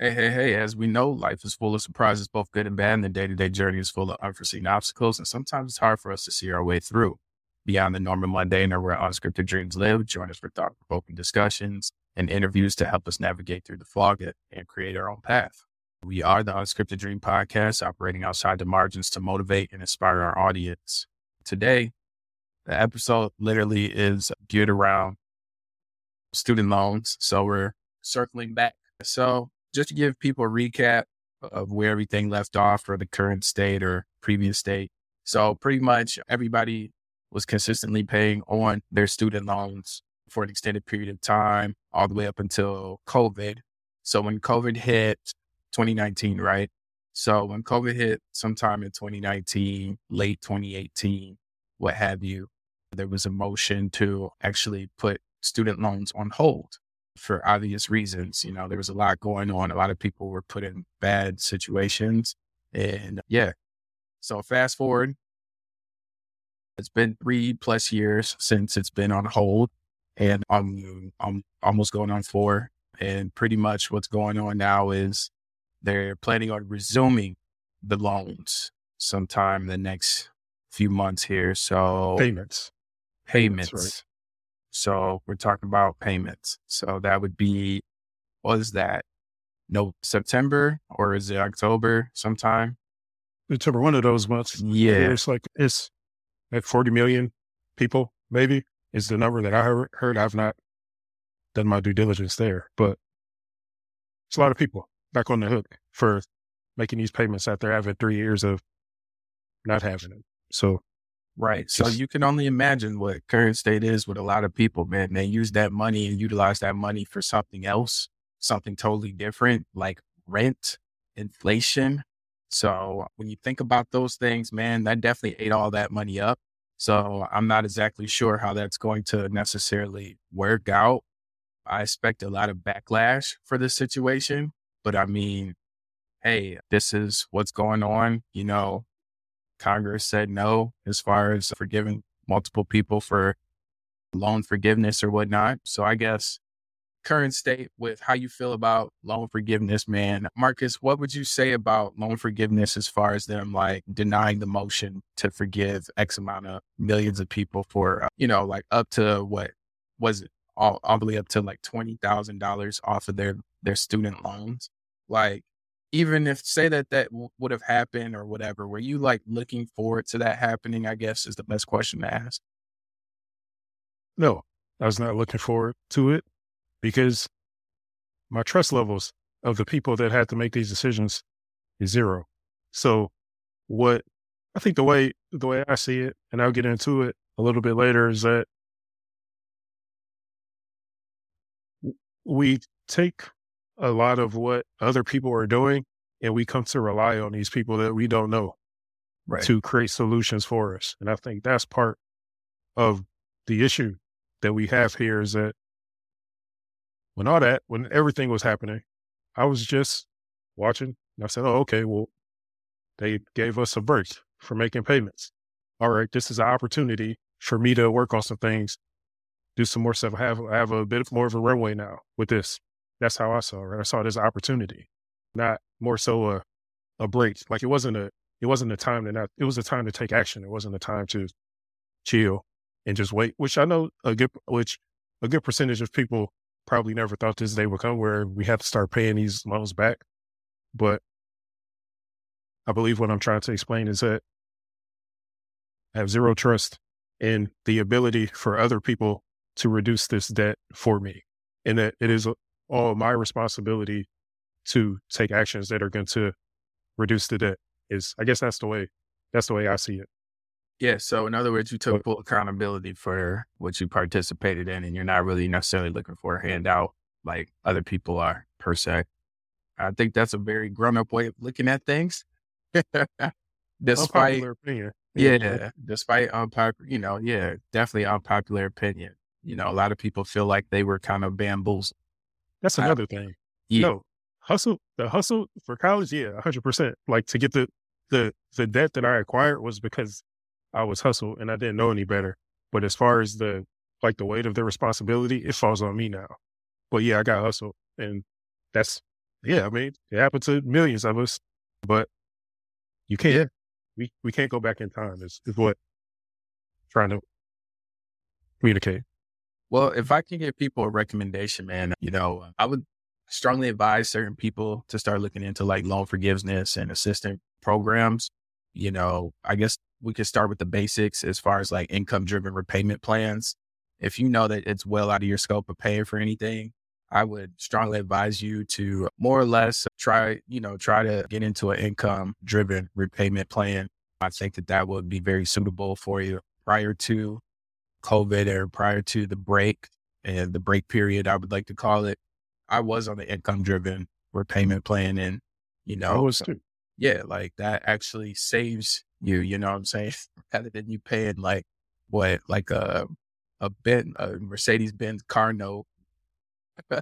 Hey, hey, hey, as we know, life is full of surprises, both good and bad, and the day to day journey is full of unforeseen obstacles. And sometimes it's hard for us to see our way through beyond the normal mundane or where unscripted dreams live. Join us for thought provoking discussions and interviews to help us navigate through the fog and create our own path. We are the Unscripted Dream Podcast, operating outside the margins to motivate and inspire our audience. Today, the episode literally is geared around student loans. So we're circling back. So just to give people a recap of where everything left off for the current state or previous state. So pretty much everybody was consistently paying on their student loans for an extended period of time, all the way up until COVID. So when COVID hit, 2019, right? So when COVID hit sometime in 2019, late 2018, what have you, there was a motion to actually put student loans on hold for obvious reasons. You know, there was a lot going on. A lot of people were put in bad situations. And yeah. So fast mm-hmm. forward, it's been three plus years since it's been on hold. And I'm, I'm almost going on four. And pretty much what's going on now is they're planning on resuming the loans sometime in the next few months here. So payments, payments. Right. So we're talking about payments. So that would be, was that no September or is it October sometime? September, one of those months. Yeah. It's like, it's like 40 million people, maybe is the number that I heard. I've not done my due diligence there, but it's a lot of people back on the hook for making these payments after having three years of not having them. So, right. So you can only imagine what current state is with a lot of people, man. They use that money and utilize that money for something else, something totally different, like rent, inflation. So when you think about those things, man, that definitely ate all that money up. So I'm not exactly sure how that's going to necessarily work out. I expect a lot of backlash for this situation but I mean, hey, this is what's going on. You know, Congress said no as far as forgiving multiple people for loan forgiveness or whatnot. So I guess current state with how you feel about loan forgiveness, man. Marcus, what would you say about loan forgiveness as far as them like denying the motion to forgive X amount of millions of people for, uh, you know, like up to what was it all, all the way up to like $20,000 off of their, their student loans? Like, even if say that that w- would have happened or whatever, were you like looking forward to that happening? I guess is the best question to ask. No, I was not looking forward to it because my trust levels of the people that had to make these decisions is zero. So, what I think the way the way I see it, and I'll get into it a little bit later, is that we take a lot of what other people are doing, and we come to rely on these people that we don't know right. to create solutions for us. And I think that's part of the issue that we have here is that when all that, when everything was happening, I was just watching and I said, Oh, okay, well, they gave us a break for making payments. All right, this is an opportunity for me to work on some things, do some more stuff. I have I have a bit more of a runway now with this. That's how I saw it. I saw it as an opportunity, not more so a, a break. Like it wasn't a, it wasn't a time to not, it was a time to take action. It wasn't a time to chill and just wait, which I know a good, which a good percentage of people probably never thought this day would come where we have to start paying these loans back. But I believe what I'm trying to explain is that I have zero trust in the ability for other people to reduce this debt for me. And that it is all my responsibility to take actions that are going to reduce the debt is I guess that's the way that's the way I see it. Yeah. So in other words, you took full accountability for what you participated in and you're not really necessarily looking for a handout like other people are per se. I think that's a very grown up way of looking at things. despite opinion. Yeah, yeah, despite unpopular, you know, yeah, definitely unpopular opinion. You know, a lot of people feel like they were kind of bamboozled that's another I, thing. Yeah. No, hustle, the hustle for college, yeah, hundred percent. Like to get the, the, the debt that I acquired was because I was hustled and I didn't know any better. But as far as the, like the weight of the responsibility, it falls on me now. But yeah, I got hustled and that's, Yeah, I mean, it happened to millions of us, but you can't. Yeah. We we can't go back in time. Is is what I'm trying to communicate. Well, if I can give people a recommendation, man, you know, I would strongly advise certain people to start looking into like loan forgiveness and assistance programs. You know, I guess we could start with the basics as far as like income driven repayment plans. If you know that it's well out of your scope of paying for anything, I would strongly advise you to more or less try, you know, try to get into an income driven repayment plan. I think that that would be very suitable for you prior to COVID or prior to the break and the break period, I would like to call it. I was on the income driven repayment plan and, you know, I was too. yeah, like that actually saves you, you know what I'm saying? Rather than you paying like what, like a, a Ben, a Mercedes Benz car note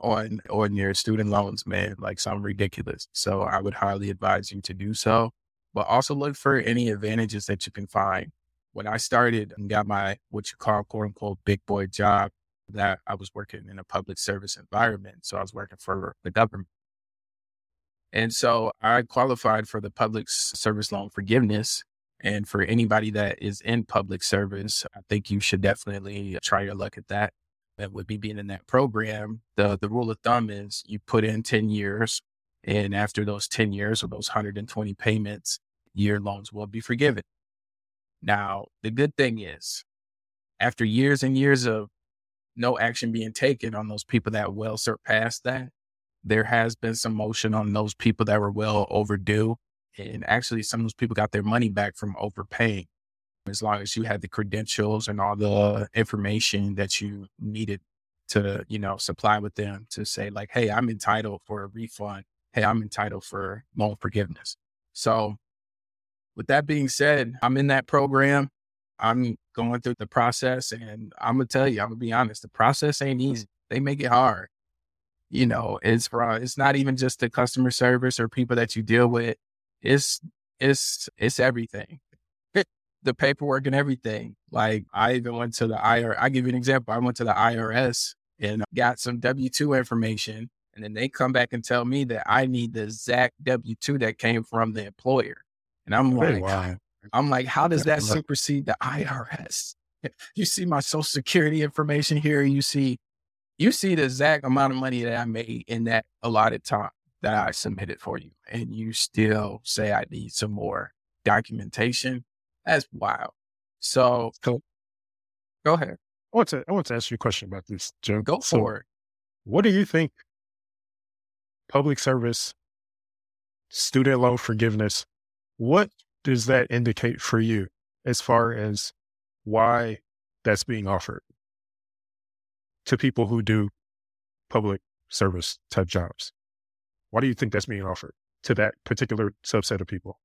on, on your student loans, man, like something ridiculous. So I would highly advise you to do so, but also look for any advantages that you can find. When I started and got my, what you call quote unquote big boy job, that I was working in a public service environment. So I was working for the government. And so I qualified for the public service loan forgiveness. And for anybody that is in public service, I think you should definitely try your luck at that. That would be being in that program. The the rule of thumb is you put in 10 years. And after those 10 years or those 120 payments, your loans will be forgiven. Now, the good thing is, after years and years of no action being taken on those people that well surpassed that. There has been some motion on those people that were well overdue. And actually, some of those people got their money back from overpaying as long as you had the credentials and all the information that you needed to, you know, supply with them to say, like, hey, I'm entitled for a refund. Hey, I'm entitled for loan forgiveness. So, with that being said, I'm in that program. I'm going through the process and I'm gonna tell you, I'm gonna be honest, the process ain't easy. They make it hard. You know, it's for it's not even just the customer service or people that you deal with. It's it's it's everything. the paperwork and everything. Like I even went to the IR I give you an example. I went to the IRS and got some W two information. And then they come back and tell me that I need the exact W two that came from the employer. And I'm like, wow. I'm like, how does that supersede the IRS? You see my social security information here. You see, you see the exact amount of money that I made in that allotted time that I submitted for you. And you still say I need some more documentation. That's wild. So go, go ahead. I want to I want to ask you a question about this, Joe. Go for it. What do you think public service, student loan forgiveness, what does that indicate for you as far as why that's being offered to people who do public service type jobs? Why do you think that's being offered to that particular subset of people?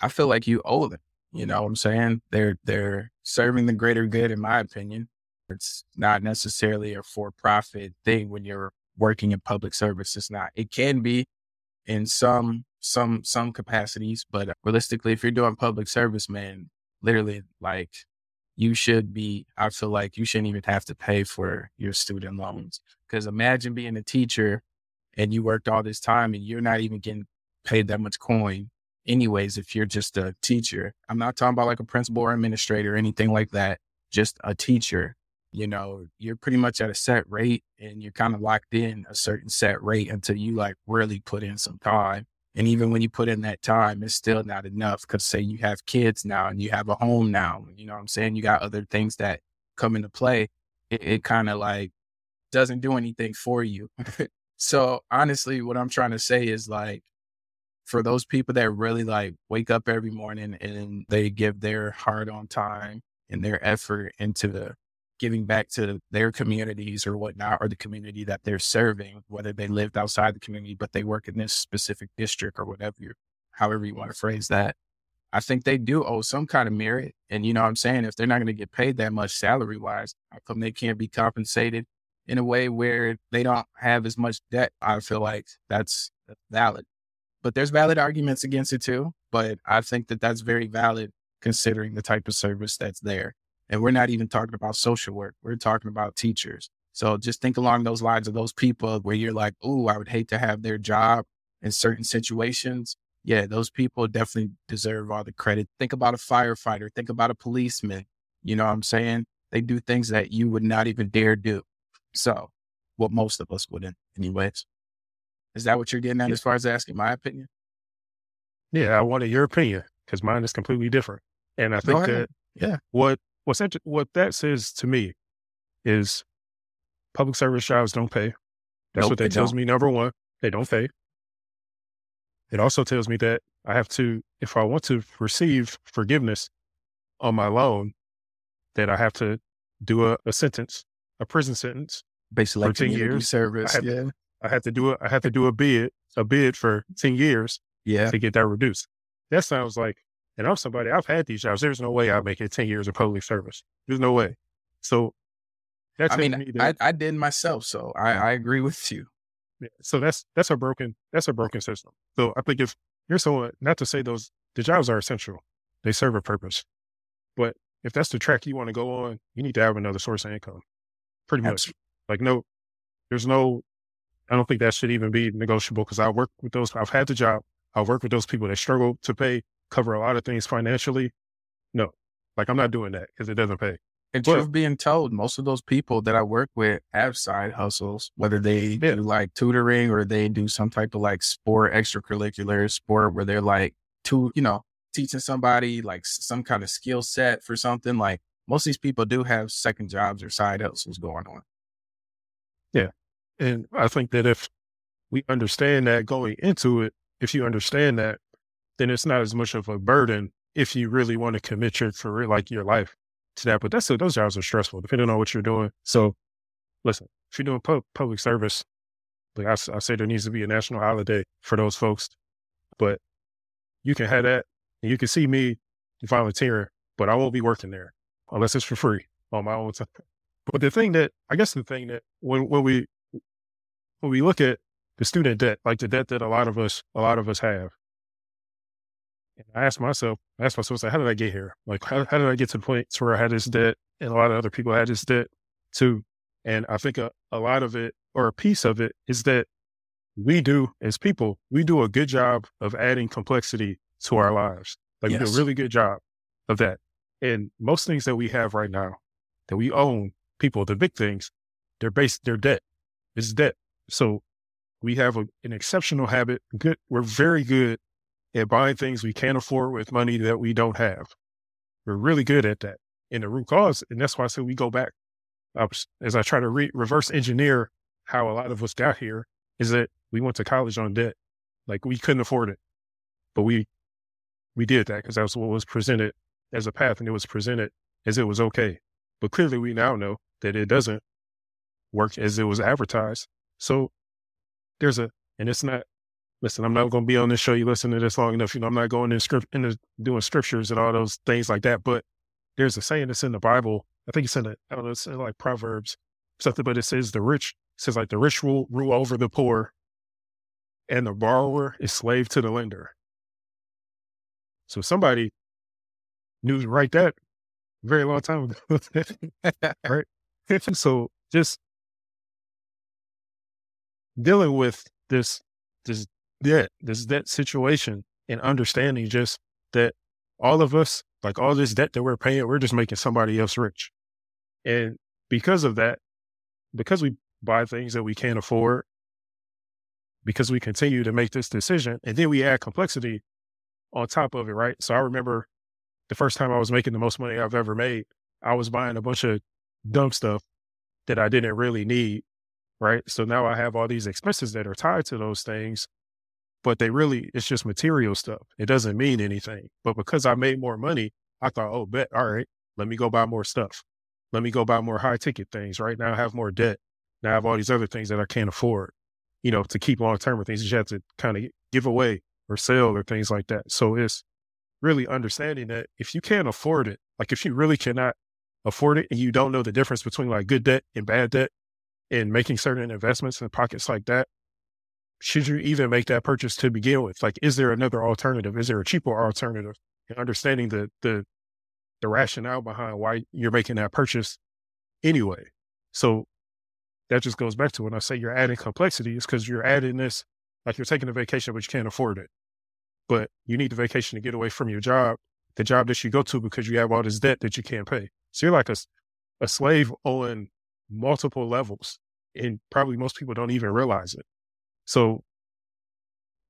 I feel like you owe them. You know what I'm saying? They're they're serving the greater good, in my opinion. It's not necessarily a for profit thing when you're working in public service. It's not. It can be in some some some capacities, but uh, realistically, if you're doing public service, man, literally, like you should be. I feel like you shouldn't even have to pay for your student loans because imagine being a teacher and you worked all this time and you're not even getting paid that much coin anyways if you're just a teacher i'm not talking about like a principal or administrator or anything like that just a teacher you know you're pretty much at a set rate and you're kind of locked in a certain set rate until you like really put in some time and even when you put in that time, it's still not enough because say you have kids now and you have a home now, you know what I'm saying? You got other things that come into play. It, it kind of like doesn't do anything for you. so honestly, what I'm trying to say is like, for those people that really like wake up every morning and they give their heart on time and their effort into the giving back to their communities or whatnot, or the community that they're serving, whether they lived outside the community, but they work in this specific district or whatever, you, however you want to phrase that. I think they do owe some kind of merit. And you know what I'm saying? If they're not going to get paid that much salary wise, how come they can't be compensated in a way where they don't have as much debt? I feel like that's, that's valid. But there's valid arguments against it too. But I think that that's very valid considering the type of service that's there. And we're not even talking about social work. We're talking about teachers. So just think along those lines of those people where you're like, oh, I would hate to have their job in certain situations. Yeah, those people definitely deserve all the credit. Think about a firefighter, think about a policeman. You know what I'm saying? They do things that you would not even dare do. So, what most of us wouldn't, anyways. Is that what you're getting at as far as asking my opinion? Yeah, I wanted your opinion because mine is completely different. And I think that yeah, what what's what that says to me is public service jobs don't pay. That's nope, what that tells don't. me. Number one, they don't pay. It also tells me that I have to, if I want to receive forgiveness on my loan, that I have to do a, a sentence, a prison sentence, basically like for ten years service. I have, yeah, I have to do a, I have to do a bid, a bid for ten years, yeah, to get that reduced. That sounds like, and I'm somebody I've had these jobs. There's no way I make it ten years of public service. There's no way. So that's I mean, me I, I did myself, so I, I agree with you. Yeah, so that's that's a broken that's a broken system. So I think if you're someone, not to say those the jobs are essential, they serve a purpose, but if that's the track you want to go on, you need to have another source of income. Pretty much, Absolutely. like no, there's no. I don't think that should even be negotiable because I work with those. I've had the job. I work with those people that struggle to pay, cover a lot of things financially. No, like I'm not doing that because it doesn't pay. And well, truth being told, most of those people that I work with have side hustles, whether they yeah. do like tutoring or they do some type of like sport, extracurricular sport where they're like to, you know, teaching somebody like some kind of skill set for something. Like most of these people do have second jobs or side hustles going on. Yeah. And I think that if we understand that going into it, if you understand that, then it's not as much of a burden if you really want to commit your career, like your life to that. But that's those jobs are stressful depending on what you're doing. So listen, if you're doing pu- public service, like I, I say, there needs to be a national holiday for those folks. But you can have that, and you can see me volunteering, but I won't be working there unless it's for free on my own time. But the thing that I guess the thing that when when we when we look at the student debt, like the debt that a lot of us a lot of us have, and I asked myself, I asked myself, like, how did I get here? Like, how, how did I get to the point where I had this mm-hmm. debt and a lot of other people had this debt too? And I think a, a lot of it or a piece of it is that we do as people, we do a good job of adding complexity to our lives. Like yes. we do a really good job of that. And most things that we have right now that we own, people, the big things, they're based, they're debt. It's debt. So we have a, an exceptional habit. Good. We're very good at buying things we can't afford with money that we don't have. We're really good at that. And the root cause, and that's why I said we go back. As I try to re- reverse engineer how a lot of us got here, is that we went to college on debt. Like we couldn't afford it, but we we did that because that's what was presented as a path, and it was presented as it was okay. But clearly, we now know that it doesn't work as it was advertised. So there's a, and it's not listen, I'm not going to be on this show. You listen to this long enough. You know, I'm not going in script into doing scriptures and all those things like that. But there's a saying that's in the Bible. I think it's in the, I don't know, it's like Proverbs, something, but it says the rich, says like the rich rule, rule over the poor and the borrower is slave to the lender. So somebody knew write that very long time ago. right. so just dealing with this this debt, this debt situation, and understanding just that all of us, like all this debt that we're paying, we're just making somebody else rich. And because of that, because we buy things that we can't afford, because we continue to make this decision, and then we add complexity on top of it, right? So I remember the first time I was making the most money I've ever made, I was buying a bunch of dumb stuff that I didn't really need. Right. So now I have all these expenses that are tied to those things but they really, it's just material stuff. It doesn't mean anything. But because I made more money, I thought, oh, bet, all right, let me go buy more stuff. Let me go buy more high ticket things. Right now I have more debt. Now I have all these other things that I can't afford, you know, to keep long term with things you have to kind of give away or sell or things like that. So it's really understanding that if you can't afford it, like if you really cannot afford it and you don't know the difference between like good debt and bad debt and making certain investments in pockets like that, should you even make that purchase to begin with? Like, is there another alternative? Is there a cheaper alternative? And understanding the the the rationale behind why you're making that purchase anyway. So that just goes back to when I say you're adding complexity is because you're adding this, like you're taking a vacation, but you can't afford it. But you need the vacation to get away from your job, the job that you go to because you have all this debt that you can't pay. So you're like a, a slave on multiple levels. And probably most people don't even realize it. So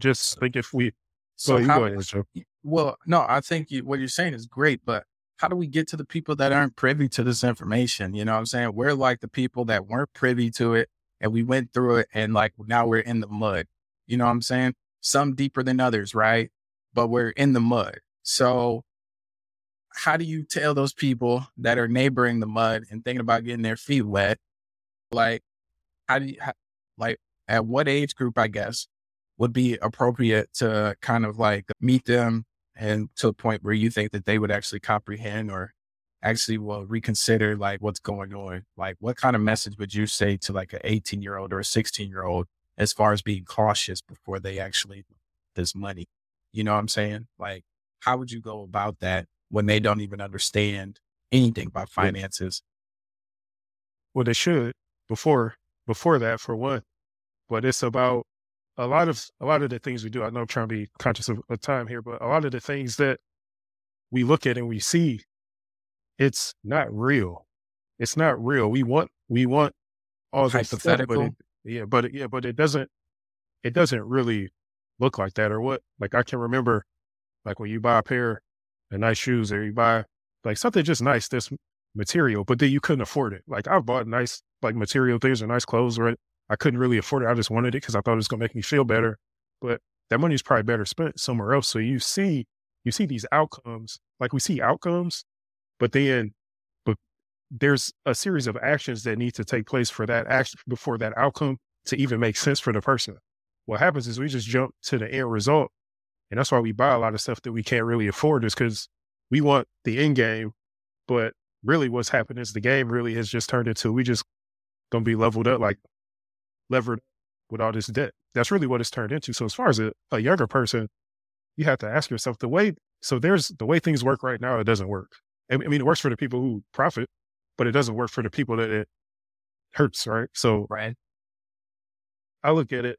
just think if we, so how, go ahead, Joe. Well, no, I think you, what you're saying is great, but how do we get to the people that aren't privy to this information? You know what I'm saying? We're like the people that weren't privy to it and we went through it and like now we're in the mud. You know what I'm saying? Some deeper than others, right? But we're in the mud. So how do you tell those people that are neighboring the mud and thinking about getting their feet wet? Like, how do you, how, like, at what age group, I guess, would be appropriate to kind of like meet them and to a point where you think that they would actually comprehend or actually will reconsider like what's going on? Like what kind of message would you say to like an 18 year old or a 16 year old as far as being cautious before they actually this money? You know what I'm saying? Like how would you go about that when they don't even understand anything about finances? Well, they should before before that for one. But it's about a lot of a lot of the things we do, I know I'm trying to be conscious of, of time here, but a lot of the things that we look at and we see, it's not real. It's not real. We want we want all this hypothetical, stuff, but it, yeah, but it, yeah, but it doesn't it doesn't really look like that or what. Like I can remember, like when you buy a pair of nice shoes or you buy like something just nice, this material, but then you couldn't afford it. Like I've bought nice like material things or nice clothes, right? I couldn't really afford it. I just wanted it because I thought it was going to make me feel better. But that money is probably better spent somewhere else. So you see, you see these outcomes, like we see outcomes, but then, but there's a series of actions that need to take place for that action before that outcome to even make sense for the person. What happens is we just jump to the end result. And that's why we buy a lot of stuff that we can't really afford is because we want the end game. But really what's happened is the game really has just turned into, we just gonna be leveled up like levered with all this debt. That's really what it's turned into. So as far as a, a younger person, you have to ask yourself the way. So there's the way things work right now. It doesn't work. I mean, it works for the people who profit, but it doesn't work for the people that it hurts. Right. So right. I look at it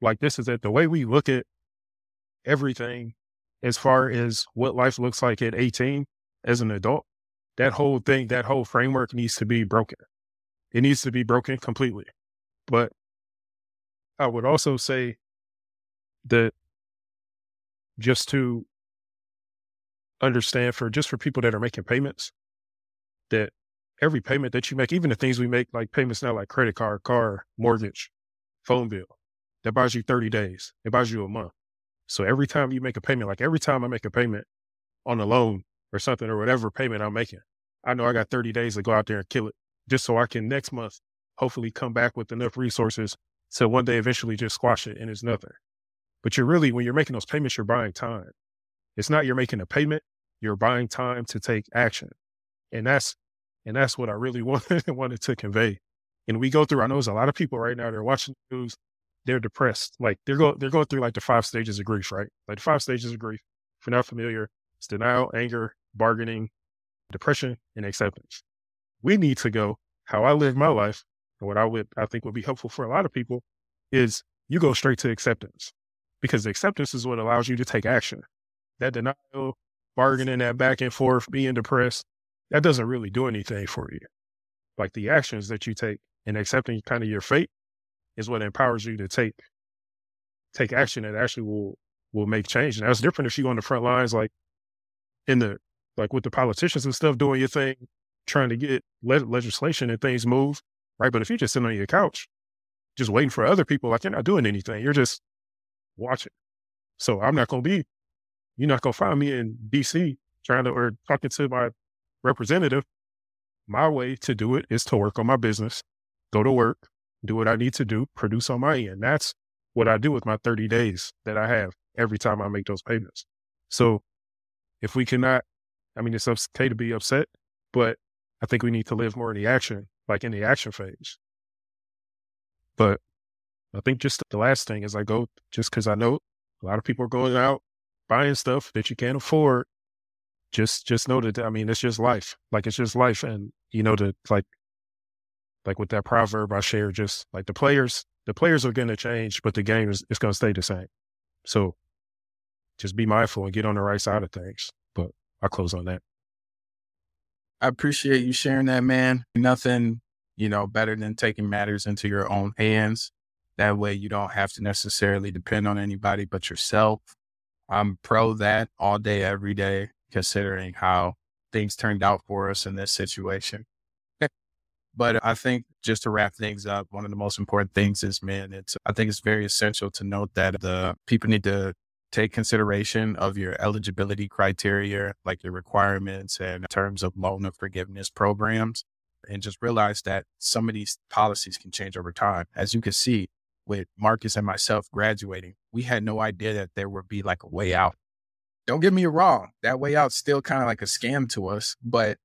like this is that the way we look at everything as far as what life looks like at 18 as an adult, that whole thing, that whole framework needs to be broken. It needs to be broken completely. But I would also say that just to understand for just for people that are making payments, that every payment that you make, even the things we make, like payments now, like credit card, car, mortgage, phone bill, that buys you 30 days. It buys you a month. So every time you make a payment, like every time I make a payment on a loan or something or whatever payment I'm making, I know I got 30 days to go out there and kill it just so I can next month hopefully come back with enough resources to one day eventually just squash it and it's nothing. But you're really, when you're making those payments, you're buying time. It's not you're making a payment, you're buying time to take action. And that's, and that's what I really wanted, wanted to convey. And we go through, I know there's a lot of people right now, they're watching the news, they're depressed. Like they're going, they're going through like the five stages of grief, right? Like the five stages of grief. If you're not familiar, it's denial, anger, bargaining, depression, and acceptance. We need to go how I live my life and what I would, I think would be helpful for a lot of people is you go straight to acceptance because acceptance is what allows you to take action. That denial, bargaining, that back and forth, being depressed, that doesn't really do anything for you. Like the actions that you take and accepting kind of your fate is what empowers you to take take action that actually will will make change. And that's different if you go on the front lines, like in the like with the politicians and stuff, doing your thing, trying to get le- legislation and things move right? But if you're just sitting on your couch, just waiting for other people, like you're not doing anything, you're just watching. So I'm not going to be, you're not going to find me in DC trying to, or talking to my representative. My way to do it is to work on my business, go to work, do what I need to do, produce on my end. That's what I do with my 30 days that I have every time I make those payments. So if we cannot, I mean, it's okay to be upset, but I think we need to live more in the action like in the action phase. But I think just the last thing is I go just because I know a lot of people are going out buying stuff that you can't afford. Just just know that I mean it's just life. Like it's just life, and you know that like like with that proverb I share, just like the players, the players are going to change, but the game is, going to stay the same. So just be mindful and get on the right side of things. But I'll close on that. I appreciate you sharing that, man. Nothing, you know, better than taking matters into your own hands. That way you don't have to necessarily depend on anybody but yourself. I'm pro that all day, every day, considering how things turned out for us in this situation. but I think just to wrap things up, one of the most important things is, man, it's, I think it's very essential to note that the people need to take consideration of your eligibility criteria, like your requirements and terms of loan and forgiveness programs, and just realize that some of these policies can change over time. As you can see with Marcus and myself graduating, we had no idea that there would be like a way out. Don't get me wrong, that way out's still kind of like a scam to us, but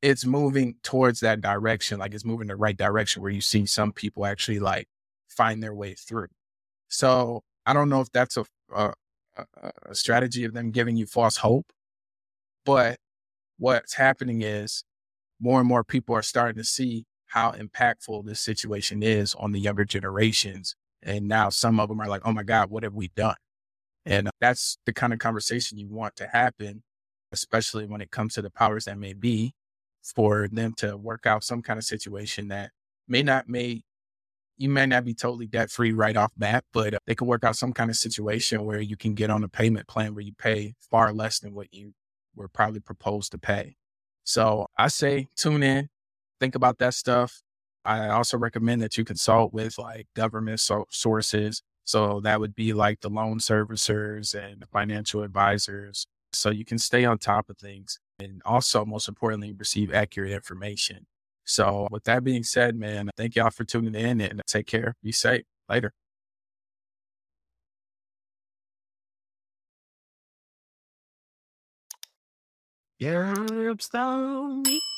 it's moving towards that direction. Like it's moving the right direction where you see some people actually like find their way through. So I don't know if that's a, a, a strategy of them giving you false hope, but what's happening is more and more people are starting to see how impactful this situation is on the younger generations. And now some of them are like, oh my God, what have we done? And uh, that's the kind of conversation you want to happen, especially when it comes to the powers that may be, for them to work out some kind of situation that may not may you may not be totally debt free right off bat, but uh, they can work out some kind of situation where you can get on a payment plan where you pay far less than what you were probably proposed to pay. So I say tune in, think about that stuff. I also recommend that you consult with like government so- sources. So that would be like the loan servicers and financial advisors. So you can stay on top of things and also, most importantly, receive accurate information. So, with that being said, man, thank y'all for tuning in and take care. Be safe. Later. Yeah, I'm